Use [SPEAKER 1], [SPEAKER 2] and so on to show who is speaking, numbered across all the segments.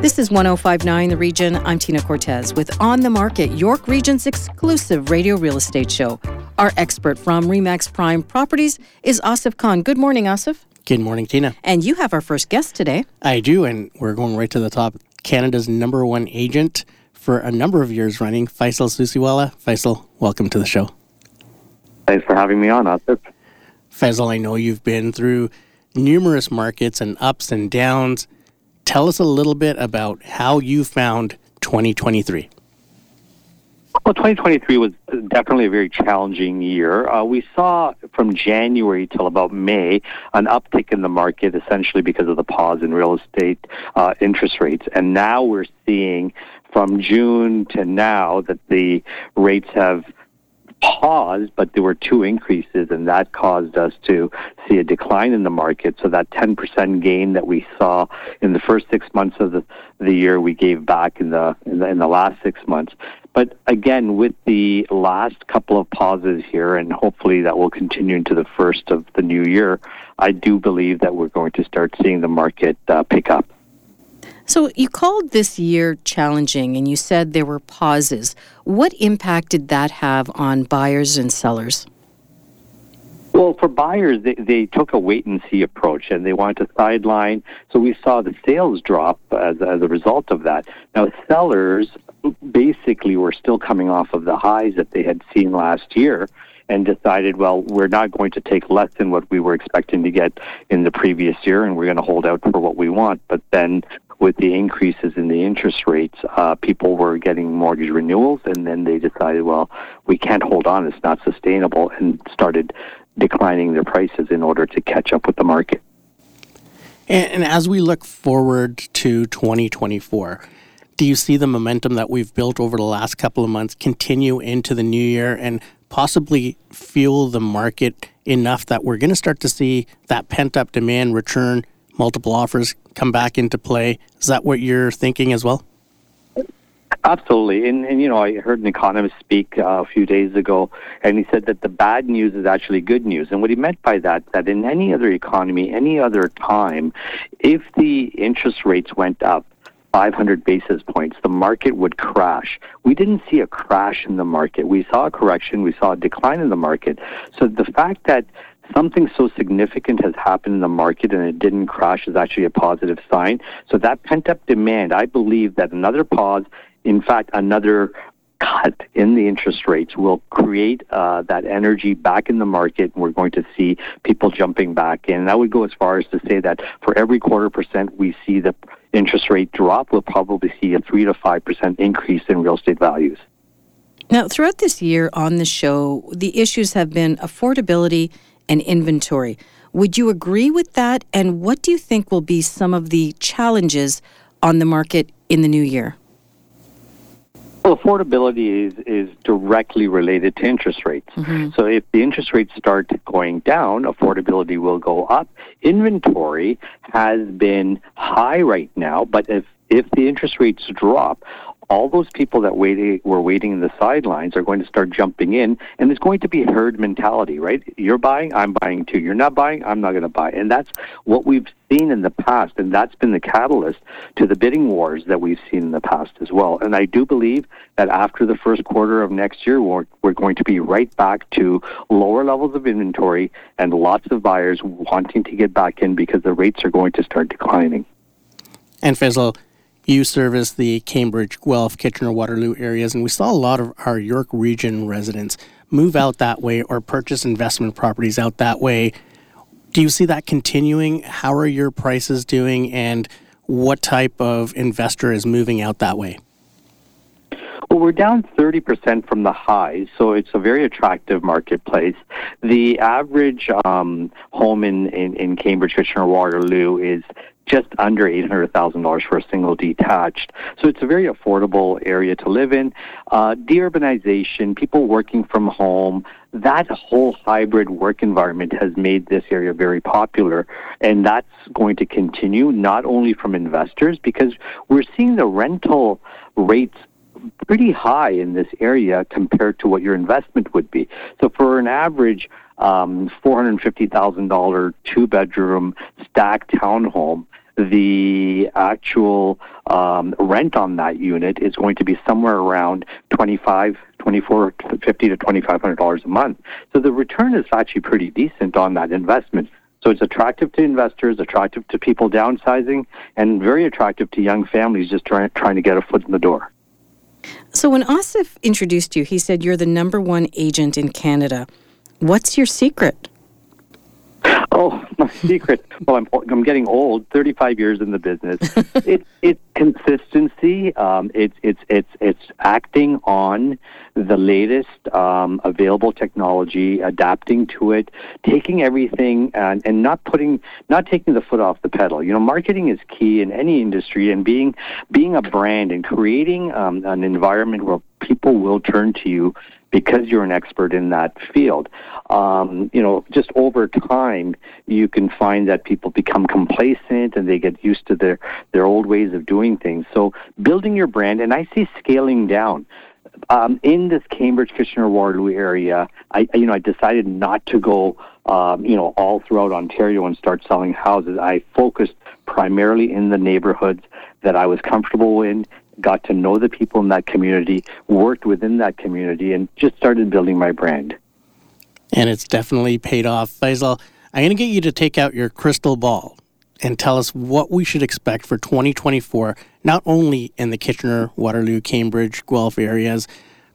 [SPEAKER 1] This is 1059 The Region. I'm Tina Cortez with On the Market, York Region's exclusive radio real estate show. Our expert from Remax Prime Properties is Asif Khan. Good morning, Asif.
[SPEAKER 2] Good morning, Tina.
[SPEAKER 1] And you have our first guest today.
[SPEAKER 2] I do, and we're going right to the top. Canada's number one agent for a number of years running, Faisal Susiwala. Faisal, welcome to the show.
[SPEAKER 3] Thanks for having me on, Asif.
[SPEAKER 2] Faisal, I know you've been through numerous markets and ups and downs tell us a little bit about how you found 2023.
[SPEAKER 3] Well, 2023 was definitely a very challenging year. Uh, we saw from January till about May an uptick in the market, essentially because of the pause in real estate uh, interest rates. And now we're seeing from June to now that the rates have paused, but there were two increases, and that caused us to see a decline in the market. So that 10% gain that we saw in the first six months of the, the year, we gave back in the, in the in the last six months. But again, with the last couple of pauses here, and hopefully that will continue into the first of the new year, I do believe that we're going to start seeing the market uh, pick up.
[SPEAKER 1] So you called this year challenging and you said there were pauses. What impact did that have on buyers and sellers?
[SPEAKER 3] Well, for buyers, they, they took a wait and see approach and they wanted to sideline. So we saw the sales drop as, as a result of that. Now, sellers basically were still coming off of the highs that they had seen last year and decided, well, we're not going to take less than what we were expecting to get in the previous year, and we're going to hold out for what we want. But then with the increases in the interest rates, uh, people were getting mortgage renewals, and then they decided, well, we can't hold on; it's not sustainable, and started declining their prices in order to catch up with the market.
[SPEAKER 2] And, and as we look forward to 2024, do you see the momentum that we've built over the last couple of months continue into the new year and possibly fuel the market enough that we're going to start to see that pent up demand return multiple offers come back into play. Is that what you're thinking as well?
[SPEAKER 3] Absolutely. And, and you know, I heard an economist speak uh, a few days ago, and he said that the bad news is actually good news. And what he meant by that, that in any other economy, any other time, if the interest rates went up, 500 basis points, the market would crash. We didn't see a crash in the market. We saw a correction. We saw a decline in the market. So the fact that something so significant has happened in the market and it didn't crash is actually a positive sign. So that pent up demand, I believe that another pause, in fact, another cut in the interest rates will create uh, that energy back in the market, and we're going to see people jumping back in. And I would go as far as to say that for every quarter percent we see the interest rate drop, we'll probably see a three to five percent increase in real estate values.
[SPEAKER 1] Now, throughout this year on the show, the issues have been affordability and inventory. Would you agree with that? And what do you think will be some of the challenges on the market in the new year?
[SPEAKER 3] Well, affordability is, is directly related to interest rates. Mm-hmm. So if the interest rates start going down, affordability will go up. Inventory has been high right now, but if if the interest rates drop, all those people that waited, were waiting in the sidelines are going to start jumping in, and there's going to be herd mentality, right? You're buying, I'm buying too. You're not buying, I'm not going to buy. And that's what we've seen in the past, and that's been the catalyst to the bidding wars that we've seen in the past as well. And I do believe that after the first quarter of next year, we're, we're going to be right back to lower levels of inventory and lots of buyers wanting to get back in because the rates are going to start declining.
[SPEAKER 2] And Faisal, you service the Cambridge, Guelph, Kitchener, Waterloo areas, and we saw a lot of our York region residents move out that way or purchase investment properties out that way. Do you see that continuing? How are your prices doing, and what type of investor is moving out that way?
[SPEAKER 3] Well, we're down 30% from the highs, so it's a very attractive marketplace. The average um, home in, in, in Cambridge, Kitchener, Waterloo is just under $800,000 for a single detached. So it's a very affordable area to live in. Uh, deurbanization, people working from home, that whole hybrid work environment has made this area very popular. And that's going to continue not only from investors, because we're seeing the rental rates pretty high in this area compared to what your investment would be. So for an average um, $450,000 two bedroom stacked townhome, the actual um, rent on that unit is going to be somewhere around 25 24 50 to 2500 dollars a month. So the return is actually pretty decent on that investment. So it's attractive to investors attractive to people downsizing and very attractive to young families just trying, trying to get a foot in the door
[SPEAKER 1] so when asif introduced you he said you're the number one agent in canada. What's your secret
[SPEAKER 3] Oh, my secret. Well, I'm I'm getting old. Thirty five years in the business. it's it's consistency. Um, it's it's it's it's acting on the latest um, available technology, adapting to it, taking everything and, and not putting not taking the foot off the pedal. You know, marketing is key in any industry, and being being a brand and creating um, an environment where people will turn to you because you're an expert in that field. Um, you know, just over time, you can find that people become complacent and they get used to their, their old ways of doing things. So building your brand, and I see scaling down. Um, in this Cambridge, Kitchener, Waterloo area, I you know I decided not to go um, you know all throughout Ontario and start selling houses. I focused primarily in the neighborhoods that I was comfortable in got to know the people in that community, worked within that community, and just started building my brand.
[SPEAKER 2] And it's definitely paid off. Faisal, I'm going to get you to take out your crystal ball and tell us what we should expect for 2024, not only in the Kitchener, Waterloo, Cambridge, Guelph areas,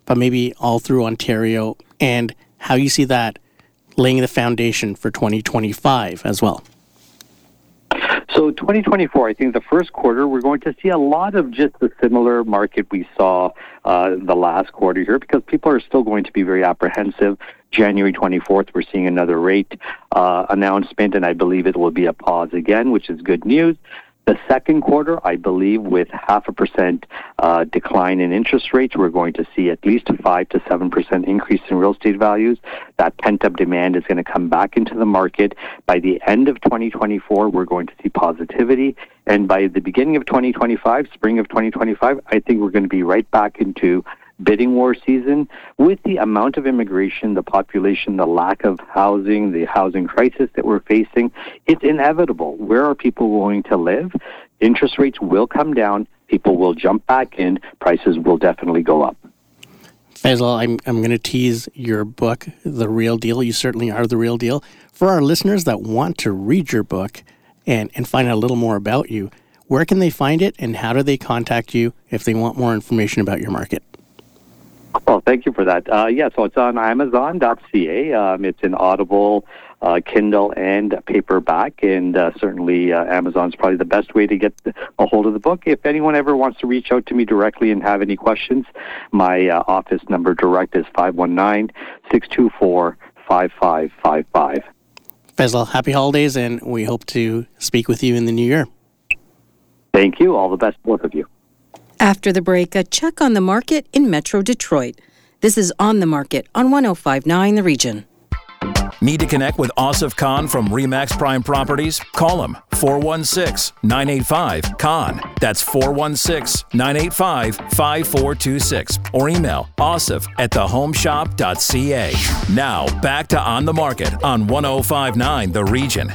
[SPEAKER 2] but maybe all through Ontario, and how you see that laying the foundation for 2025 as well.
[SPEAKER 3] So 2024, I think the first quarter, we're going to see a lot of just the similar market we saw uh, the last quarter here because people are still going to be very apprehensive. January 24th, we're seeing another rate uh, announcement, and I believe it will be a pause again, which is good news. The second quarter, I believe, with half a percent uh, decline in interest rates, we're going to see at least a five to seven percent increase in real estate values. That pent up demand is going to come back into the market. By the end of 2024, we're going to see positivity. And by the beginning of 2025, spring of 2025, I think we're going to be right back into bidding war season with the amount of immigration, the population, the lack of housing, the housing crisis that we're facing. It's inevitable. Where are people going to live? Interest rates will come down. People will jump back in. Prices will definitely go up.
[SPEAKER 2] Faisal, I'm, I'm going to tease your book, The Real Deal. You certainly are the real deal. For our listeners that want to read your book and, and find out a little more about you, where can they find it and how do they contact you if they want more information about your market?
[SPEAKER 3] Well, thank you for that. Uh, yeah, so it's on Amazon.ca. Um, it's in Audible, uh, Kindle, and paperback, and uh, certainly uh, Amazon's probably the best way to get a hold of the book. If anyone ever wants to reach out to me directly and have any questions, my uh, office number direct is 519 624 5555.
[SPEAKER 2] Faisal, happy holidays, and we hope to speak with you in the new year.
[SPEAKER 3] Thank you. All the best, both of you.
[SPEAKER 1] After the break, a check on the market in Metro Detroit. This is On the Market on 1059 The Region.
[SPEAKER 4] Need to connect with Asif Khan from Remax Prime Properties? Call him 416 985 Khan. That's 416 985 5426. Or email asif at thehomeshop.ca. Now, back to On the Market on 1059 The Region.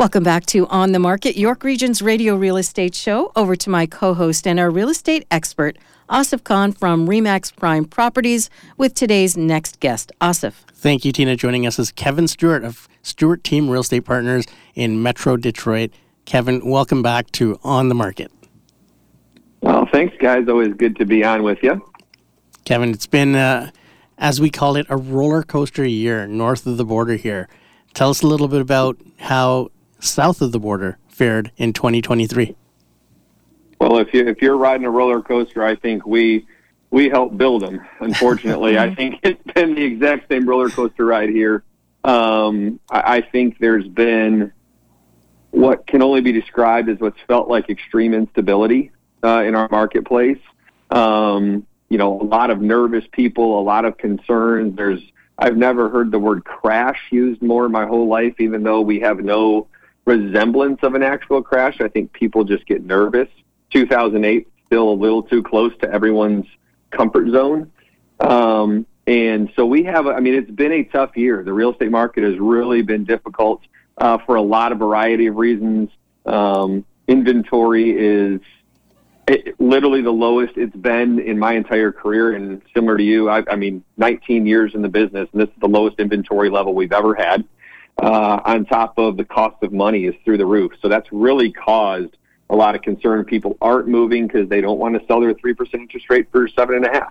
[SPEAKER 1] Welcome back to On the Market, York Region's radio real estate show. Over to my co host and our real estate expert, Asif Khan from Remax Prime Properties, with today's next guest. Asif.
[SPEAKER 2] Thank you, Tina. Joining us is Kevin Stewart of Stewart Team Real Estate Partners in Metro Detroit. Kevin, welcome back to On the Market.
[SPEAKER 5] Well, thanks, guys. Always good to be on with you.
[SPEAKER 2] Kevin, it's been, uh, as we call it, a roller coaster year north of the border here. Tell us a little bit about how south of the border fared in 2023?
[SPEAKER 5] Well, if you if you're riding a roller coaster, I think we we helped build them. Unfortunately, I think it's been the exact same roller coaster ride here. Um, I, I think there's been what can only be described as what's felt like extreme instability uh, in our marketplace. Um, you know, a lot of nervous people, a lot of concerns. There's I've never heard the word crash used more in my whole life, even though we have no resemblance of an actual crash. I think people just get nervous. 2008 still a little too close to everyone's comfort zone. Um, and so we have, I mean, it's been a tough year. The real estate market has really been difficult uh, for a lot of variety of reasons. Um, inventory is it, literally the lowest it's been in my entire career. And similar to you, I, I mean, 19 years in the business, and this is the lowest inventory level we've ever had. Uh, on top of the cost of money is through the roof. So that's really caused a lot of concern. People aren't moving because they don't want to sell their 3% interest rate for 7.5.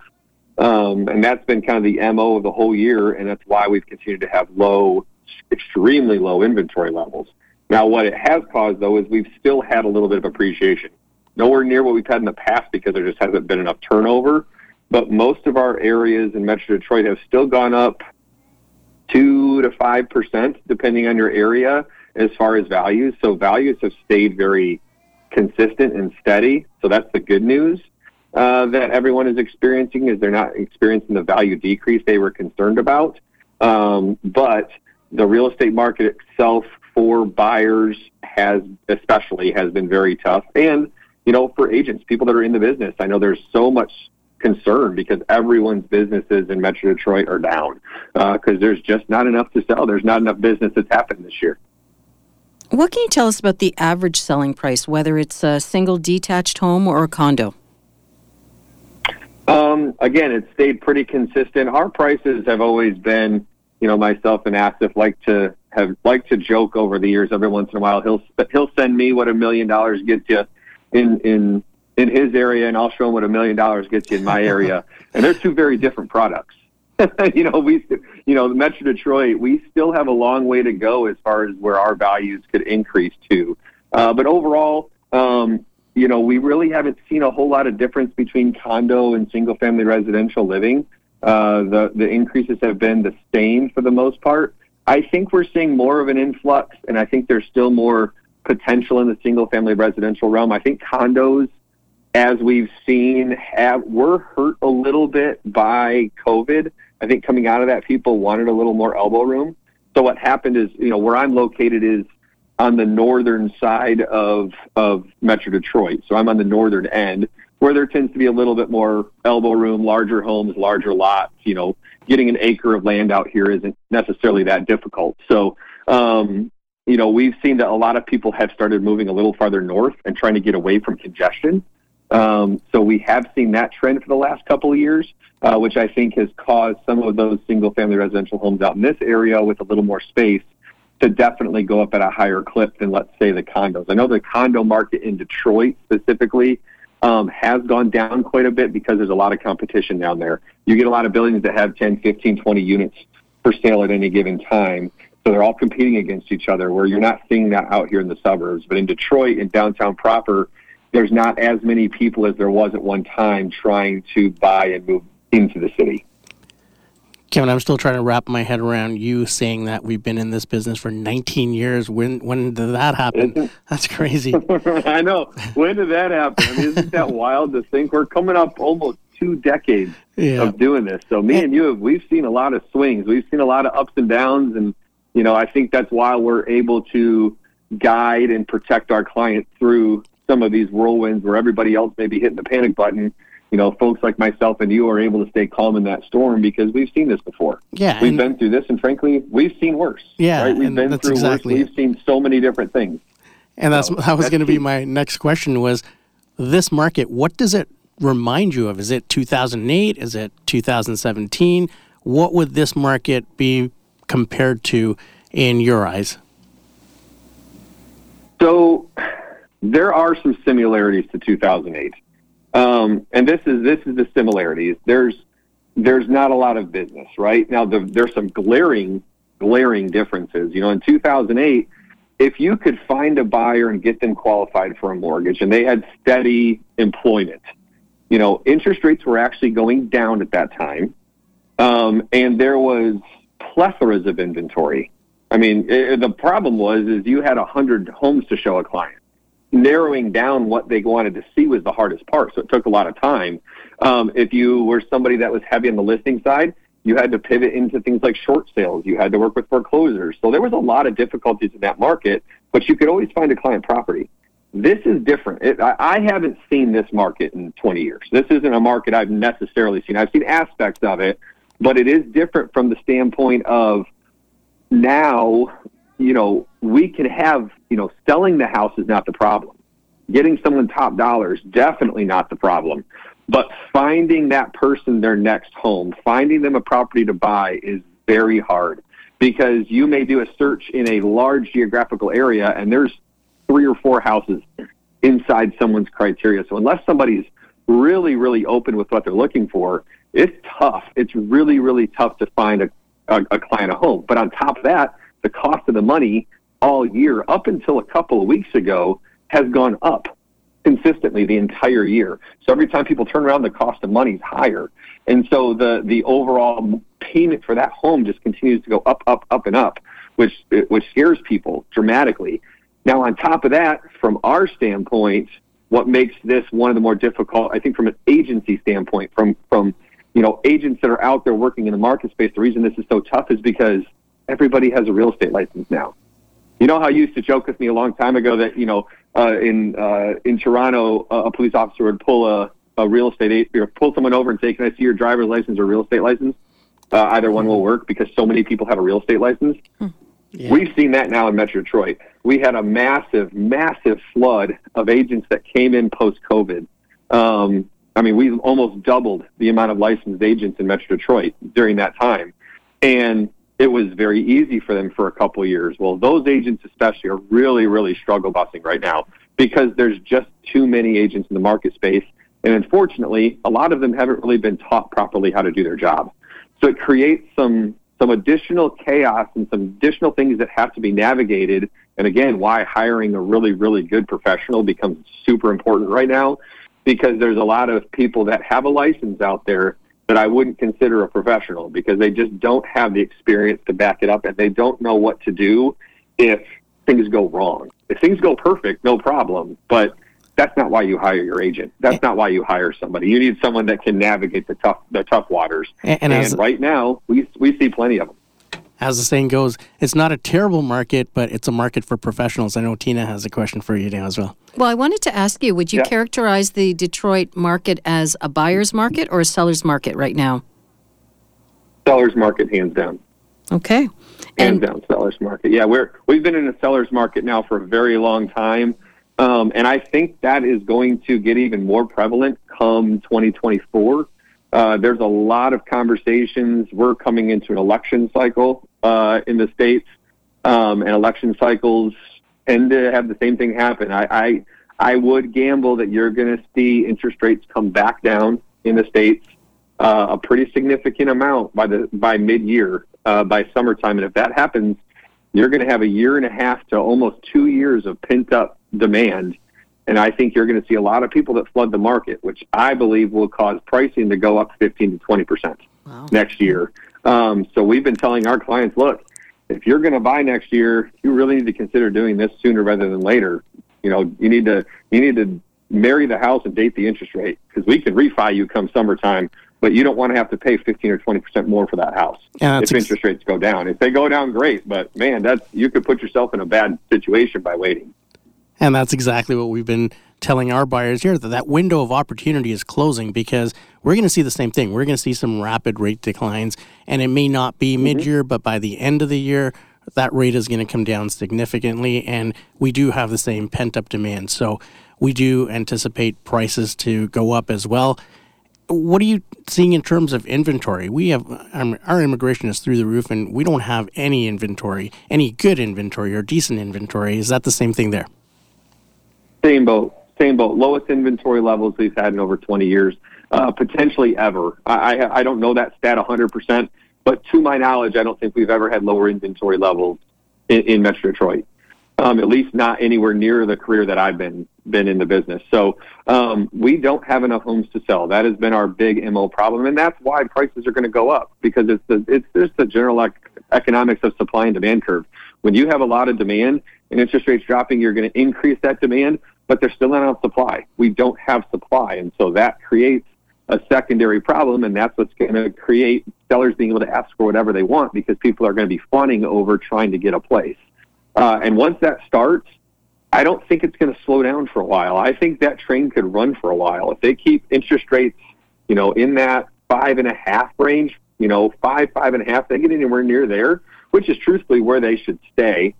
[SPEAKER 5] Um, and that's been kind of the MO of the whole year. And that's why we've continued to have low, extremely low inventory levels. Now, what it has caused, though, is we've still had a little bit of appreciation. Nowhere near what we've had in the past because there just hasn't been enough turnover. But most of our areas in Metro Detroit have still gone up two to five percent, depending on your area, as far as values. So values have stayed very consistent and steady. So that's the good news uh, that everyone is experiencing is they're not experiencing the value decrease they were concerned about. Um, but the real estate market itself for buyers has especially has been very tough. And, you know, for agents, people that are in the business, I know there's so much concern because everyone's businesses in Metro Detroit are down because uh, there's just not enough to sell. There's not enough business that's happened this year.
[SPEAKER 1] What can you tell us about the average selling price, whether it's a single detached home or a condo?
[SPEAKER 5] Um, again, it's stayed pretty consistent. Our prices have always been, you know, myself and Asif like to have like to joke over the years. Every once in a while, he'll he'll send me what a million dollars gets you in in in his area, and I'll show him what a million dollars gets you in my area. and they're two very different products. you know, we, you know, the Metro Detroit, we still have a long way to go as far as where our values could increase to. Uh, but overall, um, you know, we really haven't seen a whole lot of difference between condo and single family residential living. Uh, the, the increases have been the same for the most part. I think we're seeing more of an influx, and I think there's still more potential in the single family residential realm. I think condos, as we've seen, have were hurt a little bit by COVID. I think coming out of that, people wanted a little more elbow room. So what happened is, you know, where I'm located is on the northern side of of Metro Detroit. So I'm on the northern end where there tends to be a little bit more elbow room, larger homes, larger lots. You know, getting an acre of land out here isn't necessarily that difficult. So, um, you know, we've seen that a lot of people have started moving a little farther north and trying to get away from congestion. Um, so we have seen that trend for the last couple of years, uh, which I think has caused some of those single-family residential homes out in this area with a little more space to definitely go up at a higher clip than, let's say, the condos. I know the condo market in Detroit specifically um, has gone down quite a bit because there's a lot of competition down there. You get a lot of buildings that have 10, 15, 20 units for sale at any given time. So they're all competing against each other, where you're not seeing that out here in the suburbs. But in Detroit, in downtown proper, there's not as many people as there was at one time trying to buy and move into the city.
[SPEAKER 2] Kevin, I'm still trying to wrap my head around you saying that we've been in this business for 19 years. When when did that happen? That's crazy.
[SPEAKER 5] I know. When did that happen? I mean, isn't that wild to think we're coming up almost two decades yeah. of doing this? So me and, you, have, we've seen a lot of swings. We've seen a lot of ups and downs, and you know, I think that's why we're able to guide and protect our clients through some of these whirlwinds where everybody else may be hitting the panic button you know, folks like myself and you are able to stay calm in that storm because we've seen this before.
[SPEAKER 2] Yeah,
[SPEAKER 5] we've been through this, and frankly, we've seen worse.
[SPEAKER 2] Yeah,
[SPEAKER 5] right? we've been through exactly worse. We've seen so many different things.
[SPEAKER 2] And that's so, that was going to be my next question was this market. What does it remind you of? Is it 2008? Is it 2017? What would this market be compared to in your eyes?
[SPEAKER 5] So there are some similarities to 2008. Um, and this is this is the similarities. There's there's not a lot of business right now. The, there's some glaring glaring differences. You know, in 2008, if you could find a buyer and get them qualified for a mortgage, and they had steady employment, you know, interest rates were actually going down at that time, um, and there was plethoras of inventory. I mean, it, the problem was is you had a hundred homes to show a client. Narrowing down what they wanted to see was the hardest part, so it took a lot of time. Um, if you were somebody that was heavy on the listing side, you had to pivot into things like short sales. You had to work with foreclosures. So there was a lot of difficulties in that market, but you could always find a client property. This is different. It, I, I haven't seen this market in 20 years. This isn't a market I've necessarily seen. I've seen aspects of it, but it is different from the standpoint of now, you know, we can have, you know, selling the house is not the problem. Getting someone top dollars definitely not the problem. But finding that person their next home, finding them a property to buy is very hard because you may do a search in a large geographical area and there's three or four houses inside someone's criteria. So unless somebody's really, really open with what they're looking for, it's tough. It's really, really tough to find a, a, a client a home. But on top of that, the cost of the money all year, up until a couple of weeks ago, has gone up consistently the entire year. So every time people turn around, the cost of money is higher. And so the, the overall payment for that home just continues to go up, up, up, and up, which, which scares people dramatically. Now, on top of that, from our standpoint, what makes this one of the more difficult, I think, from an agency standpoint, from, from you know, agents that are out there working in the market space, the reason this is so tough is because everybody has a real estate license now. You know how you used to joke with me a long time ago that you know uh, in uh, in Toronto uh, a police officer would pull a, a real estate or pull someone over and say, "Can I see your driver's license or real estate license?" Uh, either one will work because so many people have a real estate license. Hmm. Yeah. We've seen that now in Metro Detroit. We had a massive, massive flood of agents that came in post COVID. Um, I mean, we've almost doubled the amount of licensed agents in Metro Detroit during that time. And it was very easy for them for a couple years. Well, those agents especially are really, really struggle busing right now because there's just too many agents in the market space. And unfortunately, a lot of them haven't really been taught properly how to do their job. So it creates some some additional chaos and some additional things that have to be navigated. And again, why hiring a really, really good professional becomes super important right now because there's a lot of people that have a license out there that I wouldn't consider a professional because they just don't have the experience to back it up and they don't know what to do if things go wrong. If things go perfect, no problem. But that's not why you hire your agent. That's not why you hire somebody. You need someone that can navigate the tough the tough waters. And, and, and right now, we we see plenty of them
[SPEAKER 2] as the saying goes, it's not a terrible market, but it's a market for professionals. I know Tina has a question for you now as well.
[SPEAKER 1] Well, I wanted to ask you would you yeah. characterize the Detroit market as a buyer's market or a seller's market right now?
[SPEAKER 5] Seller's market, hands down.
[SPEAKER 1] Okay.
[SPEAKER 5] Hands and, down, seller's market. Yeah, we're we've been in a seller's market now for a very long time, um, and I think that is going to get even more prevalent come 2024. Uh, there's a lot of conversations. We're coming into an election cycle uh, in the states, um, and election cycles tend to have the same thing happen. I I, I would gamble that you're going to see interest rates come back down in the states uh, a pretty significant amount by the by mid-year, uh, by summertime, and if that happens, you're going to have a year and a half to almost two years of pent-up demand and I think you're going to see a lot of people that flood the market, which I believe will cause pricing to go up 15 to 20 percent wow. next year. Um, so we've been telling our clients, look, if you're going to buy next year, you really need to consider doing this sooner rather than later. You know, you need to you need to marry the house and date the interest rate because we can refi you come summertime, but you don't want to have to pay 15 or 20 percent more for that house yeah, if interest rates go down. If they go down, great, but man, that's you could put yourself in a bad situation by waiting.
[SPEAKER 2] And that's exactly what we've been telling our buyers here that that window of opportunity is closing because we're going to see the same thing. We're going to see some rapid rate declines, and it may not be mm-hmm. mid year, but by the end of the year, that rate is going to come down significantly. And we do have the same pent up demand. So we do anticipate prices to go up as well. What are you seeing in terms of inventory? We have um, our immigration is through the roof, and we don't have any inventory, any good inventory or decent inventory. Is that the same thing there?
[SPEAKER 5] Same boat, same boat. Lowest inventory levels we've had in over 20 years, uh, potentially ever. I, I, I don't know that stat 100%, but to my knowledge, I don't think we've ever had lower inventory levels in, in Metro Detroit. Um, at least not anywhere near the career that I've been been in the business. So um, we don't have enough homes to sell. That has been our big mo problem, and that's why prices are going to go up because it's the, it's just the general economics of supply and demand curve. When you have a lot of demand and interest rates dropping, you're going to increase that demand, but there's still not enough supply. We don't have supply, and so that creates a secondary problem, and that's what's going to create sellers being able to ask for whatever they want because people are going to be fawning over trying to get a place. Uh, and once that starts, I don't think it's going to slow down for a while. I think that train could run for a while if they keep interest rates, you know, in that five and a half range. You know, five, five and a half. They get anywhere near there, which is truthfully where they should stay.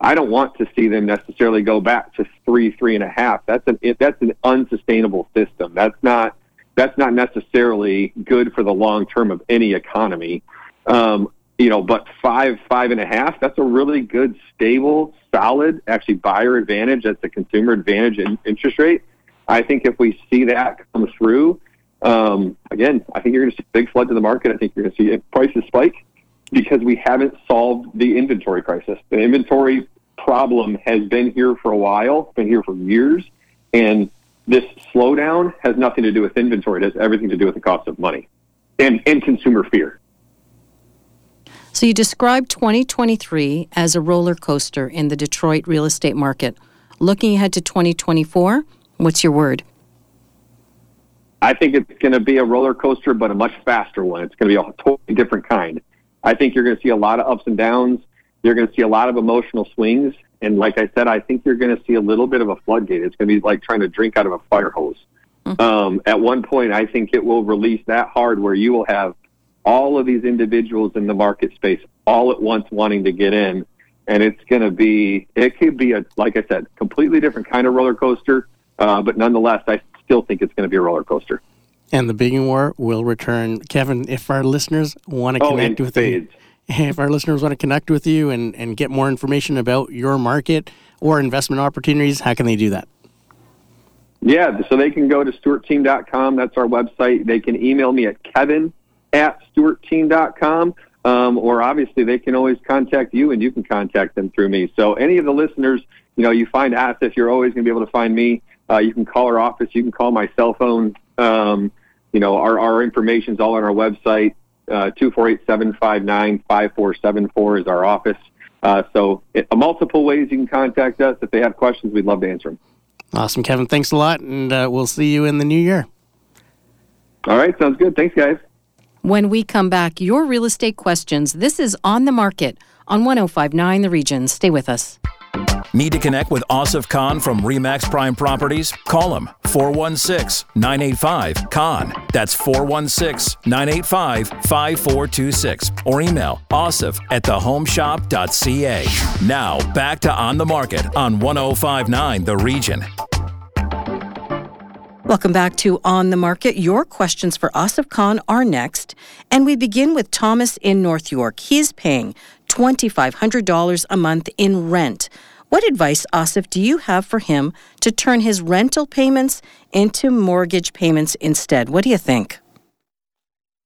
[SPEAKER 5] I don't want to see them necessarily go back to three, three and a half. That's an that's an unsustainable system. That's not that's not necessarily good for the long term of any economy. Um, you know, but five, five and a half, that's a really good, stable, solid, actually buyer advantage. That's a consumer advantage in interest rate. I think if we see that come through, um, again, I think you're going to see big flood to the market. I think you're going to see prices spike because we haven't solved the inventory crisis. The inventory problem has been here for a while, been here for years, and this slowdown has nothing to do with inventory. It has everything to do with the cost of money and, and consumer fear.
[SPEAKER 1] So you described 2023 as a roller coaster in the Detroit real estate market. Looking ahead to 2024, what's your word?
[SPEAKER 5] I think it's going to be a roller coaster, but a much faster one. It's going to be a totally different kind. I think you're going to see a lot of ups and downs. You're going to see a lot of emotional swings. And like I said, I think you're going to see a little bit of a floodgate. It's going to be like trying to drink out of a fire hose. Mm-hmm. Um, at one point, I think it will release that hard where you will have all of these individuals in the market space all at once wanting to get in. And it's going to be, it could be a, like I said, completely different kind of roller coaster. Uh, but nonetheless, I still think it's going to be a roller coaster.
[SPEAKER 2] And the bidding war will return. Kevin, if our listeners want to
[SPEAKER 5] oh,
[SPEAKER 2] connect with you, if our listeners want to connect with you and, and get more information about your market or investment opportunities, how can they do that?
[SPEAKER 5] Yeah, so they can go to stewartteam.com. That's our website. They can email me at kevin at stewartteam.com. Um, or obviously they can always contact you and you can contact them through me. So any of the listeners, you know, you find Asif, you're always going to be able to find me. Uh, you can call our office. You can call my cell phone. Um, you know, our, our information's all on our website. Uh, 248-759-5474 is our office. Uh, so it, uh, multiple ways you can contact us. If they have questions, we'd love to answer them.
[SPEAKER 2] Awesome, Kevin. Thanks a lot, and uh, we'll see you in the new year.
[SPEAKER 5] All right, sounds good. Thanks, guys.
[SPEAKER 1] When we come back, your real estate questions. This is On the Market on 1059 The Region. Stay with us.
[SPEAKER 4] Need to connect with Asif Khan from Remax Prime Properties? Call him 416 985 Khan. That's 416 985 5426. Or email asif at thehomeshop.ca. Now, back to On the Market on 1059 The Region.
[SPEAKER 1] Welcome back to On the Market. Your questions for Asif Khan are next. And we begin with Thomas in North York. He's paying $2,500 a month in rent. What advice, Asif, do you have for him to turn his rental payments into mortgage payments instead? What do you think?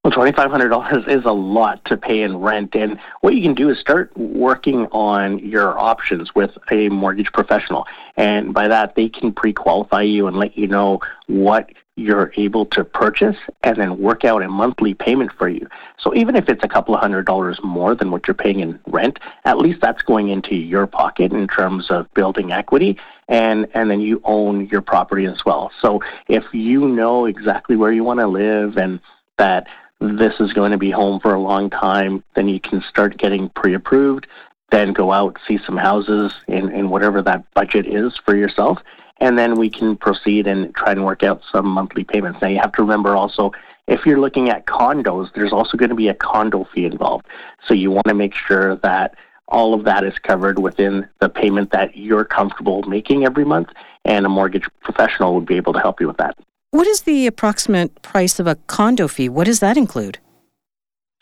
[SPEAKER 6] Well, $2,500 is a lot to pay in rent. And what you can do is start working on your options with a mortgage professional. And by that, they can pre qualify you and let you know what you're able to purchase and then work out a monthly payment for you. So even if it's a couple of hundred dollars more than what you're paying in rent, at least that's going into your pocket in terms of building equity and and then you own your property as well. So if you know exactly where you want to live and that this is going to be home for a long time, then you can start getting pre approved, then go out, see some houses in, in whatever that budget is for yourself, and then we can proceed and try and work out some monthly payments. Now, you have to remember also, if you're looking at condos, there's also going to be a condo fee involved. So you want to make sure that all of that is covered within the payment that you're comfortable making every month, and a mortgage professional would be able to help you with that.
[SPEAKER 1] What is the approximate price of a condo fee? What does that include?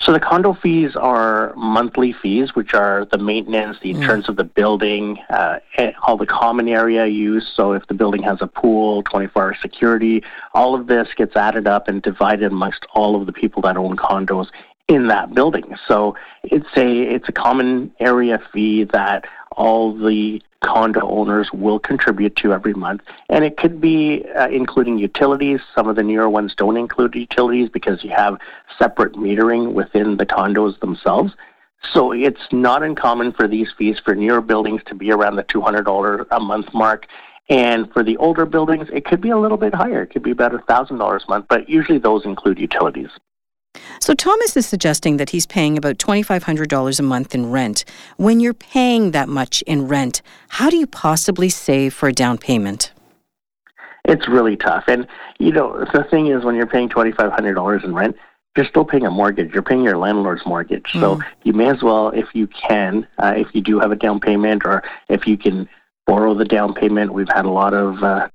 [SPEAKER 6] So the condo fees are monthly fees, which are the maintenance, the hmm. insurance mm. of the building, uh, all the common area use. So if the building has a pool, 24-hour security, all of this gets added up and divided amongst all of the people that own condos in that building. So it's a it's a common area fee that all the condo owners will contribute to every month. And it could be uh, including utilities. Some of the newer ones don't include utilities because you have separate metering within the condos themselves. So it's not uncommon for these fees for newer buildings to be around the $200 a month mark. And for the older buildings, it could be a little bit higher. It could be about $1,000 a month, but usually those include utilities.
[SPEAKER 1] So Thomas is suggesting that he's paying about $2,500 a month in rent. When you're paying that much in rent, how do you possibly save for a down payment?
[SPEAKER 6] It's really tough. And, you know, the thing is, when you're paying $2,500 in rent, you're still paying a mortgage. You're paying your landlord's mortgage. Mm. So you may as well, if you can, uh, if you do have a down payment or if you can borrow the down payment. We've had a lot of uh,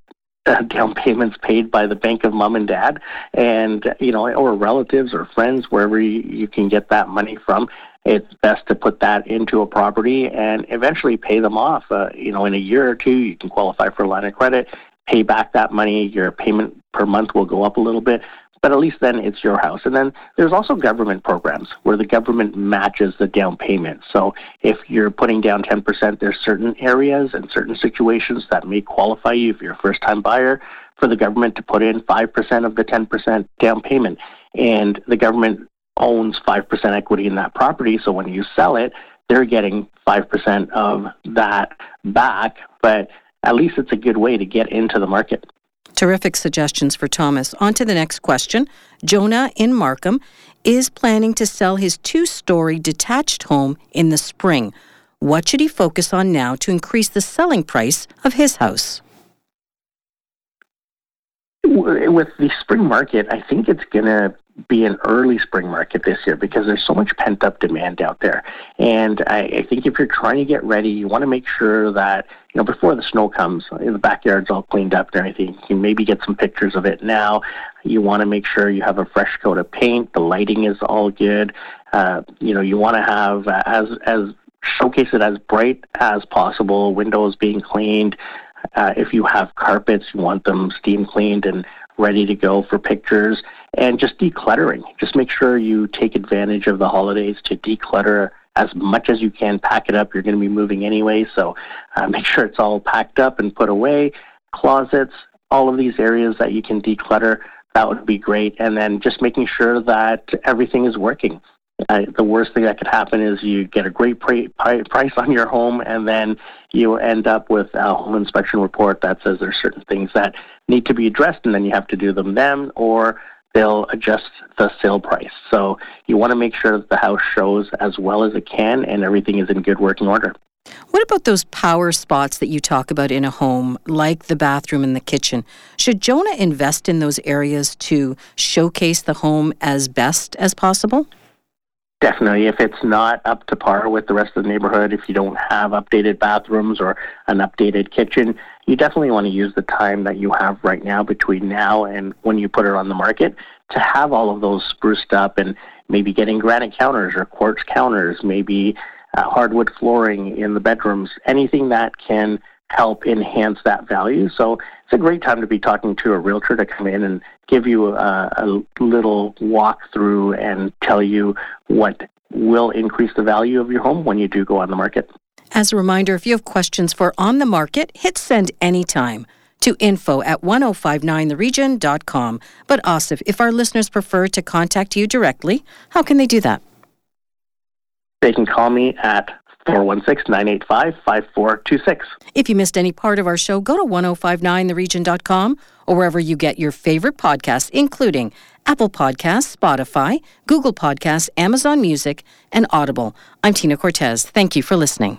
[SPEAKER 6] uh, down payments paid by the bank of mom and dad, and you know, or relatives or friends, wherever you, you can get that money from. It's best to put that into a property and eventually pay them off. Uh, you know, in a year or two, you can qualify for a line of credit, pay back that money. Your payment per month will go up a little bit, but at least then it's your house. And then there's also government programs where the government matches the down payment. So if you're putting down 10%, there's certain areas and certain situations that may qualify you if you're a first time buyer for the government to put in 5% of the 10% down payment. And the government owns 5% equity in that property. So when you sell it, they're getting 5% of that back. But at least it's a good way to get into the market.
[SPEAKER 1] Terrific suggestions for Thomas. On to the next question. Jonah in Markham is planning to sell his two story detached home in the spring. What should he focus on now to increase the selling price of his house?
[SPEAKER 6] With the spring market, I think it's going to be an early spring market this year because there's so much pent up demand out there. And I, I think if you're trying to get ready, you want to make sure that, you know, before the snow comes, the backyard's all cleaned up and everything. You can maybe get some pictures of it now. You want to make sure you have a fresh coat of paint. The lighting is all good. Uh, you know, you want to have uh, as, as, showcase it as bright as possible, windows being cleaned. Uh, if you have carpets, you want them steam cleaned and ready to go for pictures and just decluttering. Just make sure you take advantage of the holidays to declutter as much as you can. Pack it up. You're going to be moving anyway, so uh, make sure it's all packed up and put away. Closets, all of these areas that you can declutter, that would be great. And then just making sure that everything is working. Uh, the worst thing that could happen is you get a great pra- price on your home, and then you end up with a home inspection report that says there's certain things that need to be addressed, and then you have to do them then, or they'll adjust the sale price. So you want to make sure that the house shows as well as it can and everything is in good working order.
[SPEAKER 1] What about those power spots that you talk about in a home, like the bathroom and the kitchen? Should Jonah invest in those areas to showcase the home as best as possible?
[SPEAKER 6] Definitely. If it's not up to par with the rest of the neighborhood, if you don't have updated bathrooms or an updated kitchen, you definitely want to use the time that you have right now between now and when you put it on the market to have all of those spruced up and maybe getting granite counters or quartz counters, maybe uh, hardwood flooring in the bedrooms, anything that can help enhance that value. So it's a great time to be talking to a realtor to come in and give you a, a little walkthrough and tell you what will increase the value of your home when you do go on the market.
[SPEAKER 1] As a reminder, if you have questions for On the Market, hit send anytime to info at 1059theregion.com. But Asif, if our listeners prefer to contact you directly, how can they do that?
[SPEAKER 6] They can call me at 416 985 5426.
[SPEAKER 1] If you missed any part of our show, go to 1059theregion.com or wherever you get your favorite podcasts, including Apple Podcasts, Spotify, Google Podcasts, Amazon Music, and Audible. I'm Tina Cortez. Thank you for listening.